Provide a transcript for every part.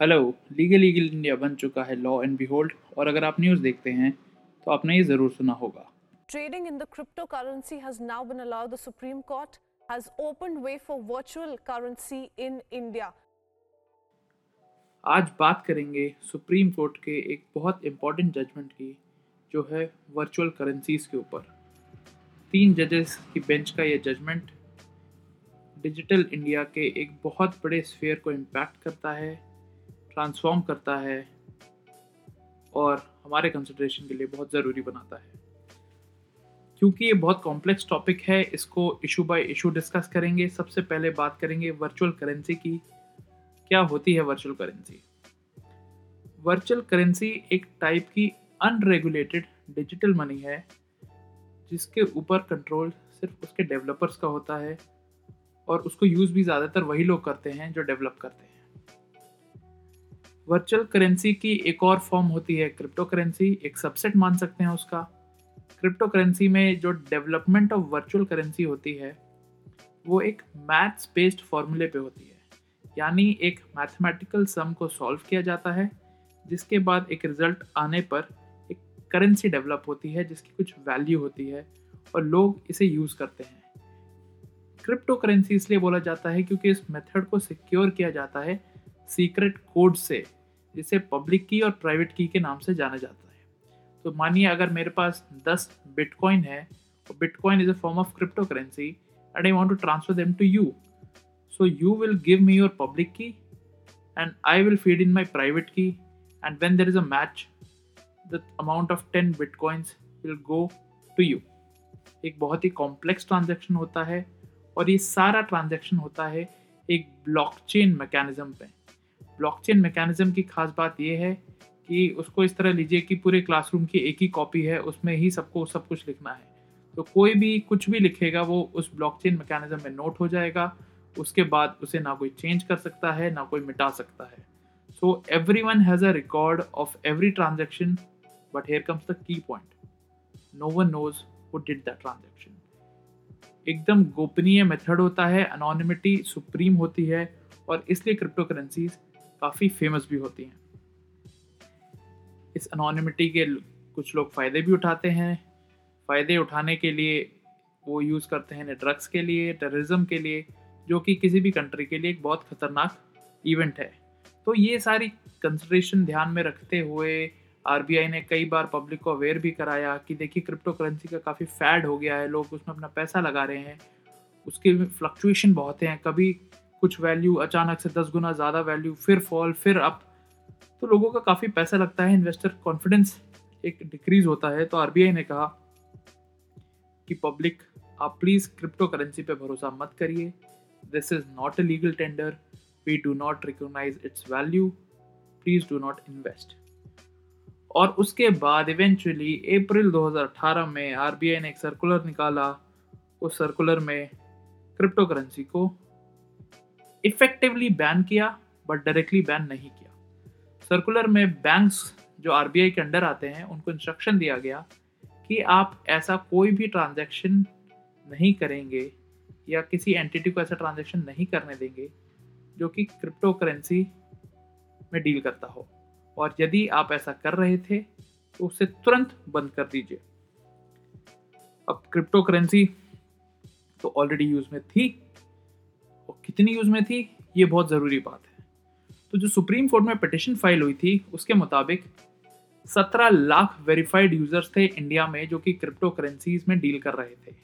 Hello legal legal India बन चुका है लॉ एंड बिहोल्ड और अगर आप न्यूज़ देखते हैं तो आपने ये ज़रूर सुना होगा Trading in the cryptocurrency has now been allowed. The Supreme Court has opened way for virtual currency in India. आज बात करेंगे सुप्रीम कोर्ट के एक बहुत इंपॉर्टेंट जजमेंट की जो है वर्चुअल करेंसीज के ऊपर तीन जजेस की बेंच का ये जजमेंट डिजिटल इंडिया के एक बहुत बड़े स्फेयर को इम्पैक्ट करता है ट्रांसफॉर्म करता है और हमारे कंसिड्रेशन के लिए बहुत ज़रूरी बनाता है। क्योंकि ये बहुत कॉम्प्लेक्स टॉपिक है, इसको इशू बाय इशू डिस्कस करेंगे। सबसे पहले बात करेंगे वर्चुअल करेंसी की। क्या होती है वर्चुअल करेंसी वर्चुअल करेंसी एक टाइप की अनरेगुलेटेड डिजिटल मनी है, जिसके ऊपर कंट्रोल सिर्फ़ उसके डेवलपर्स का होता है और उसको यूज़ भी ज़्यादातर वही लोग करते हैं जो डेवलप करते हैं। वर्चुअल करेंसी की एक और फॉर्म होती है क्रिप्टो करेंसी एक सबसेट मान सकते हैं उसका। क्रिप्टो करेंसी में जो डेवलपमेंट ऑफ़ वर्चुअल करेंसी होती है, वो एक मैथ्स बेस्ड फॉर्मूले पे होती है। यानी एक मैथमेटिकल सम को सॉल्व किया जाता है, जिसके बाद एक रिज़ल्ट आने पर एक करेंसी डेवलप होती है, जिसकी कुछ वैल्यू होती है, और लोग इसे यूज़ करते हैं। क्रिप्टो करेंसी इसलिए बोला जाता है क्योंकि इस मेथड को सिक्योर किया जाता है सीक्रेट कोड से। जिसे पब्लिक की और प्राइवेट की के नाम से जाना जाता है। तो मानिए अगर मेरे पास 10 बिटकॉइन है, और bitcoin is a form of crypto currency and I want to transfer them to you so you will give me your public key and I will feed in my private key and when there is a match the amount of ten bitcoins will go to you एक बहुत ही complex transaction होता है और ये सारा transaction होता है एक ब्लॉकचेन मैकेनिज्म पे। ब्लॉकचेन मैकेनिज्म की खास बात यह है कि उसको इस तरह लीजिए कि पूरे क्लासरूम की एक ही कॉपी है, उसमें ही सबको सब कुछ लिखना है। तो कोई भी कुछ भी लिखेगा, वो उस ब्लॉकचेन मैकेनिज्म में नोट हो जाएगा, उसके बाद उसे ना कोई चेंज कर सकता है, ना कोई मिटा सकता है। So every one has a record of every transaction but here comes the key point no one knows who did the transaction एकदम गोपनीय मेथड होता है अनोनिमिटी सुप्रीम होती है, और इसलिए क्रिप्टो करेंसीज काफ़ी फ़ेमस भी होती हैं। इस अनोनिमिटी के कुछ लोग फ़ायदे भी उठाते हैं। फ़ायदे उठाने के लिए वो यूज़ करते हैं ड्रग्स के लिए टेररिज्म के लिए, जो कि किसी भी कंट्री के लिए एक बहुत ख़तरनाक इवेंट है। तो ये सारी कंसिड्रेशन ध्यान में रखते हुए आरबीआई ने कई बार पब्लिक को अवेयर भी कराया कि देखिए क्रिप्टो करेंसी का काफ़ी फैड हो गया है, लोग उसमें अपना पैसा लगा रहे हैं। उसके फ्लक्चुएशन बहुत हैं। कभी कुछ वैल्यू अचानक से दस गुना ज़्यादा वैल्यू फिर फॉल फिर अप तो लोगों का काफ़ी पैसा लगता है इन्वेस्टर कॉन्फिडेंस एक डिक्रीज होता है. तो आरबीआई ने कहा कि पब्लिक आप प्लीज़ क्रिप्टो करेंसी पे भरोसा मत करिए. This is not a legal tender we do not recognise its value please do not invest और उसके बाद इवेंचुअली अप्रैल 2018 में आरबीआई ने एक सर्कुलर निकाला. उस सर्कुलर में क्रिप्टो करेंसी को इफेक्टिवली बैन किया बट डायरेक्टली बैन नहीं किया। सर्कुलर में बैंक्स जो आरबीआई के अंडर आते हैं, उनको इंस्ट्रक्शन दिया गया कि आप ऐसा कोई भी ट्रांजैक्शन नहीं करेंगे या किसी एंटिटी को ऐसा ट्रांजैक्शन नहीं करने देंगे जो कि क्रिप्टो करेंसी में डील करता हो। और यदि आप ऐसा कर रहे थे तो उसे तुरंत बंद कर दीजिए। अब क्रिप्टो करेंसी तो ऑलरेडी यूज़ में थी। कितनी यूज़ में थी, ये बहुत ज़रूरी बात है। तो जो सुप्रीम कोर्ट में पिटिशन फ़ाइल हुई थी, उसके मुताबिक 17 लाख वेरीफाइड यूज़र्स थे इंडिया में जो कि क्रिप्टो करेंसीज में डील कर रहे थे।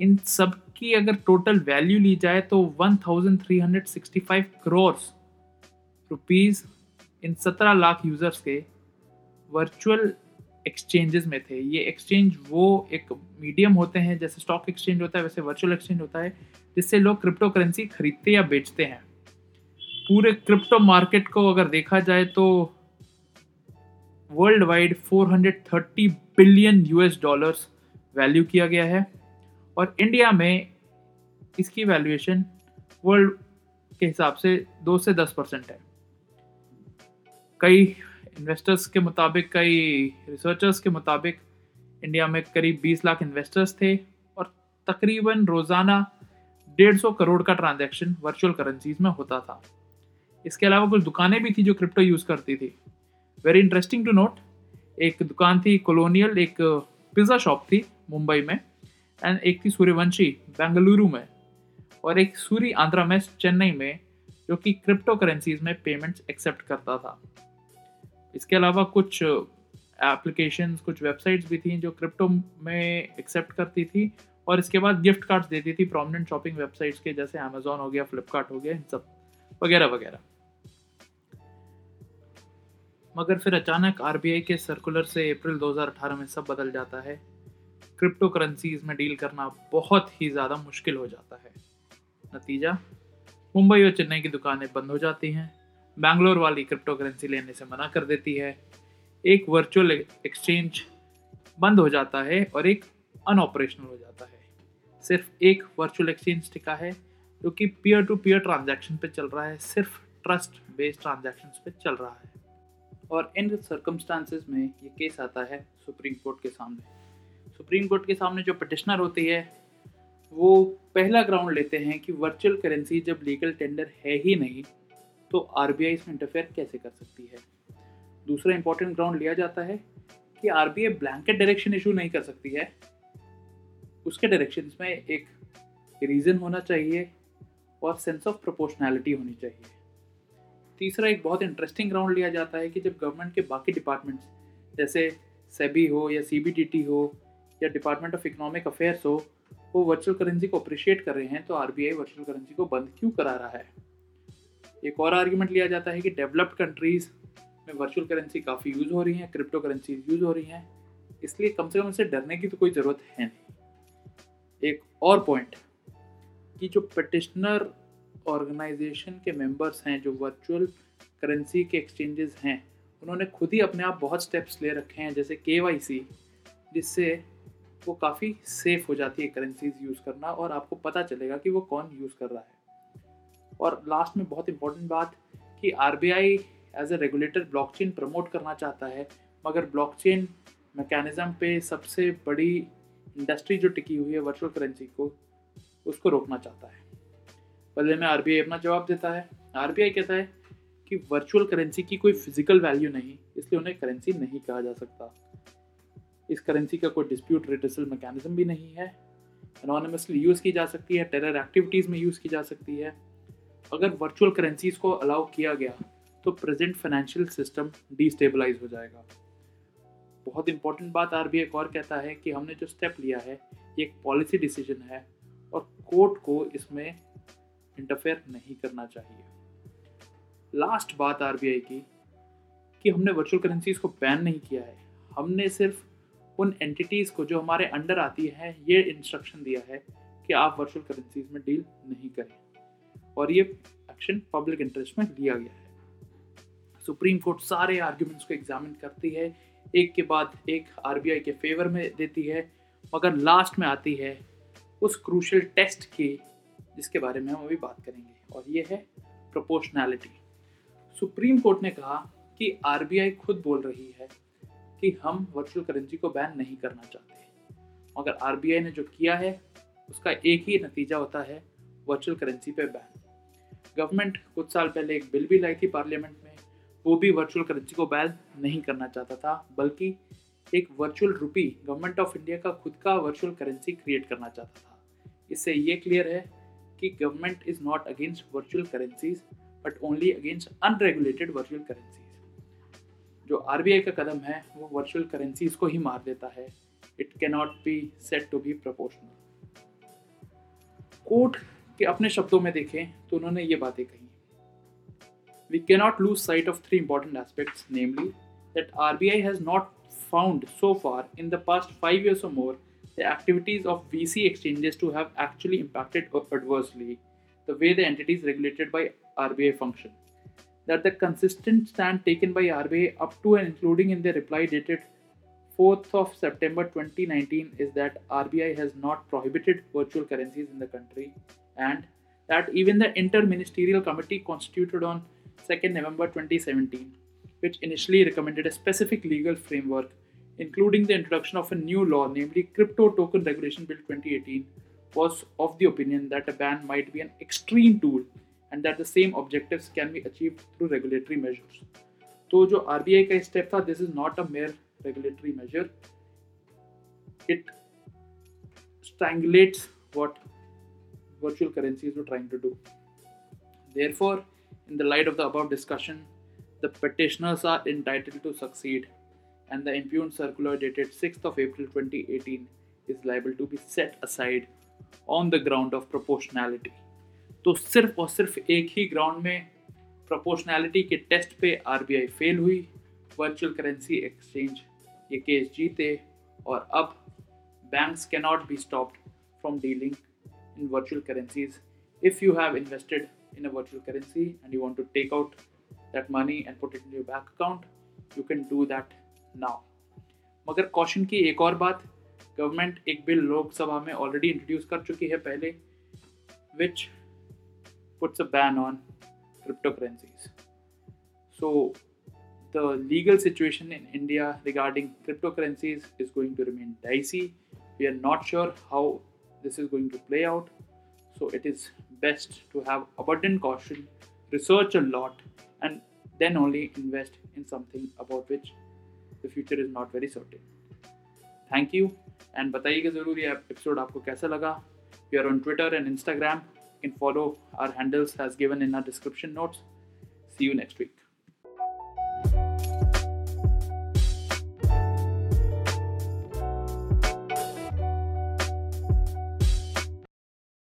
इन सब की अगर टोटल वैल्यू ली जाए तो 1365 करोड़ रुपीस इन 17 लाख यूज़र्स के वर्चुअल एक्सचेंजेस में थे। ये एक्सचेंज वो एक मीडियम होते हैं, जैसे स्टॉक एक्सचेंज होता है, वैसे वर्चुअल एक्सचेंज होता है, जिससे लोग क्रिप्टो करेंसी खरीदते या बेचते हैं। पूरे क्रिप्टो मार्केट को अगर देखा जाए तो world wide 430 billion US dollars value किया गया है। और इंडिया में इसकी वैल्यूएशन वर्ल्ड के हिसाब से दो से दस परसेंट है। कई इन्वेस्टर्स के मुताबिक कई रिसर्चर्स के मुताबिक इंडिया में करीब 20 लाख इन्वेस्टर्स थे और तकरीबन रोज़ाना डेढ़ सौ करोड़ का ट्रांजैक्शन वर्चुअल करेंसीज में होता था। इसके अलावा कुछ दुकानें भी थी जो क्रिप्टो यूज़ करती थी। वेरी इंटरेस्टिंग टू नोट एक दुकान थी कॉलोनियल एक पिज़्ज़ा शॉप थी मुंबई में एंड एक थी सूर्यवंशी बेंगलुरु में, और एक सूर्य आंध्रा में, चेन्नई में, जो कि क्रिप्टो करेंसीज में पेमेंट्स एक्सेप्ट करता था। इसके अलावा कुछ एप्लीकेशन कुछ वेबसाइट्स भी थी जो क्रिप्टो में एक्सेप्ट करती थी और इसके बाद गिफ्ट कार्ड्स देती थी प्रोमिनेंट शॉपिंग वेबसाइट्स के, जैसे अमेजोन हो गया फ्लिपकार्ट हो गया, इन सब, वगैरह वगैरह। मगर फिर अचानक आरबीआई के सर्कुलर से अप्रैल 2018 में सब बदल जाता है। क्रिप्टो करेंसीज में डील करना बहुत ही ज़्यादा मुश्किल हो जाता है। नतीजा, मुंबई और चेन्नई की दुकानें बंद हो जाती हैं। बैंगलोर वाली क्रिप्टो करेंसी लेने से मना कर देती है। एक वर्चुअल एक्सचेंज बंद हो जाता है और एक अनऑपरेशनल हो जाता है। सिर्फ़ एक वर्चुअल एक्सचेंज टिका है, जो कि पीयर टू पीयर ट्रांजैक्शन पे चल रहा है। सिर्फ़ ट्रस्ट बेस्ड ट्रांजैक्शन पे चल रहा है। और इन सर्कमस्टांसिस में ये केस आता है सुप्रीम कोर्ट के सामने। सुप्रीम कोर्ट के सामने जो पटिशनर होती है, वो पहला ग्राउंड लेते हैं कि वर्चुअल करेंसी जब लीगल टेंडर है ही नहीं तो RBI इसमें इंटरफेयर कैसे कर सकती है? दूसरा इंपॉर्टेंट ग्राउंड लिया जाता है कि आरबीआई ब्लैंकेट डायरेक्शन इशू नहीं कर सकती है। उसके डायरेक्शन में एक रीज़न होना चाहिए और सेंस ऑफ़ प्रोपोर्शनैलिटी होनी चाहिए। तीसरा, एक बहुत इंटरेस्टिंग ग्राउंड लिया जाता है कि जब गवर्नमेंट के बाकी डिपार्टमेंट्स जैसे सेबी हो या सीबीटीटी हो या डिपार्टमेंट ऑफ़ इकोनॉमिक अफेयर्स हो, वो वर्चुअल करेंसी को अप्रिशिएट कर रहे हैं तो आरबीआई वर्चुअल करेंसी को बंद क्यों करा रहा है? एक और आर्ग्यूमेंट लिया जाता है कि डेवलप्ड कंट्रीज़ में वर्चुअल करेंसी काफ़ी यूज़ हो रही हैं क्रिप्टो करेंसी यूज़ हो रही हैं। इसलिए कम से कम इससे डरने की तो कोई ज़रूरत है नहीं। एक और पॉइंट कि जो पटिशनर ऑर्गेनाइजेशन के मेंबर्स हैं, जो वर्चुअल करेंसी के एक्सचेंजेस हैं, उन्होंने खुद ही अपने आप बहुत स्टेप्स ले रखे हैं, जैसे के जिससे वो काफ़ी सेफ़ हो जाती है करेंसीज यूज़ करना और आपको पता चलेगा कि वो कौन यूज़ कर रहा है। और लास्ट में बहुत इंपॉर्टेंट बात कि R B I as a regulator blockchain promote करना चाहता है, मगर ब्लॉकचेन मैकेनिज़्म पे सबसे बड़ी इंडस्ट्री जो टिकी हुई है वर्चुअल करेंसी को, उसको रोकना चाहता है। बदले में आर बी आई अपना जवाब देता है। आर बी आई कहता है कि वर्चुअल करेंसी की कोई फ़िज़िकल वैल्यू नहीं, इसलिए उन्हें करेंसी नहीं कहा जा सकता। इस करेंसी का कोई डिस्प्यूट रिटर्सल मैकेनिज्म भी नहीं है। अनोनमसली यूज़ की जा सकती है टेरर एक्टिविटीज़ में यूज़ की जा सकती है। अगर वर्चुअल करेंसीज को अलाउ किया गया तो प्रेजेंट फाइनेंशियल सिस्टम डिस्टेबलाइज हो जाएगा। बहुत इंपॉर्टेंट बात आर एक और कहता है कि हमने जो स्टेप लिया है, ये एक पॉलिसी डिसीज़न है और कोर्ट को इसमें इंटरफेयर नहीं करना चाहिए। लास्ट बात आरबीआई की, कि हमने वर्चुअल करेंसीज को बैन नहीं किया है। हमने सिर्फ़ उन एंटिटीज़ को जो हमारे अंडर आती है, ये इंस्ट्रक्शन दिया है कि आप वर्चुअल करेंसीज में डील नहीं करें। और ये एक्शन पब्लिक इंटरेस्ट में लिया गया है। सुप्रीम कोर्ट सारे आर्ग्यूमेंट्स को एग्जामिन करती है। एक के बाद एक आरबीआई के फेवर में देती है। मगर लास्ट में आती है उस क्रूशल टेस्ट की, जिसके बारे में हम अभी बात करेंगे। और ये है प्रोपोर्शनैलिटी सुप्रीम कोर्ट ने कहा कि आरबीआई खुद बोल रही है कि हम वर्चुअल करेंसी को बैन नहीं करना चाहते। मगर आर ने जो किया है, उसका एक ही नतीजा होता है वर्चुअल करेंसी पे बैन गवर्नमेंट कुछ साल पहले एक बिल भी लाई थी पार्लियामेंट में, वो भी वर्चुअल करेंसी को बैन नहीं करना चाहता था, बल्कि एक virtual rupee government of India का खुद का वर्चुअल करेंसी क्रिएट करना चाहता था। इससे ये क्लियर है कि government is not against virtual currencies but only against unregulated virtual currency जो आरबीआई का कदम है, वो वर्चुअल करेंसीज को ही मार देता है। It cannot be said to be proportional court के अपने शब्दों में देखें तो उन्होंने ये बातें कही we cannot lose sight of three important aspects namely that R B I has not found so far in the past five years or more the activities of VC exchanges to have actually impacted adversely the way the entities regulated by RBI function. that the consistent stand taken by RBI up to and including in their reply dated 4th of September 2019 is that RBI has not prohibited virtual currencies in the country and that even the Inter-Ministerial Committee constituted on 2nd November 2017, which initially recommended a specific legal framework, including the introduction of a new law, namely Crypto Token Regulation Bill 2018, was of the opinion that a ban might be an extreme tool and that the same objectives can be achieve through regulatory measures तो जो आर का step था this is not a mere regulatory measure it strangulates what virtual currencies were trying to do. Therefore, in the light of the above discussion, the petitioners are entitled to succeed, and the impugned circular dated 6th of April 2018 is liable to be set aside on the ground of proportionality. तो सिर्फ़ और सिर्फ़ एक ही ground में proportionality के test पे RBI fail हुई वर्चुअल करेंसी एक्सचेंज ये केस जीते और अब banks cannot be stopped from dealing in virtual currencies if you have invested in a virtual currency and you want to take out that money and put it in your bank account you can do that now मगर caution की एक और बात government एक bill Lok Sabha में already introduce कर चुकी है पहले विच puts a ban on cryptocurrencies. So, the legal situation in India regarding cryptocurrencies is going to remain dicey we are not sure how this is going to play out so it is best to have abundant caution research a lot and then only invest in something about which the future is not very certain thank you and बताइएगा ज़रूर ये episode आपको कैसा लगा we are on twitter and instagram you can follow our handles as given in our description notes see you next week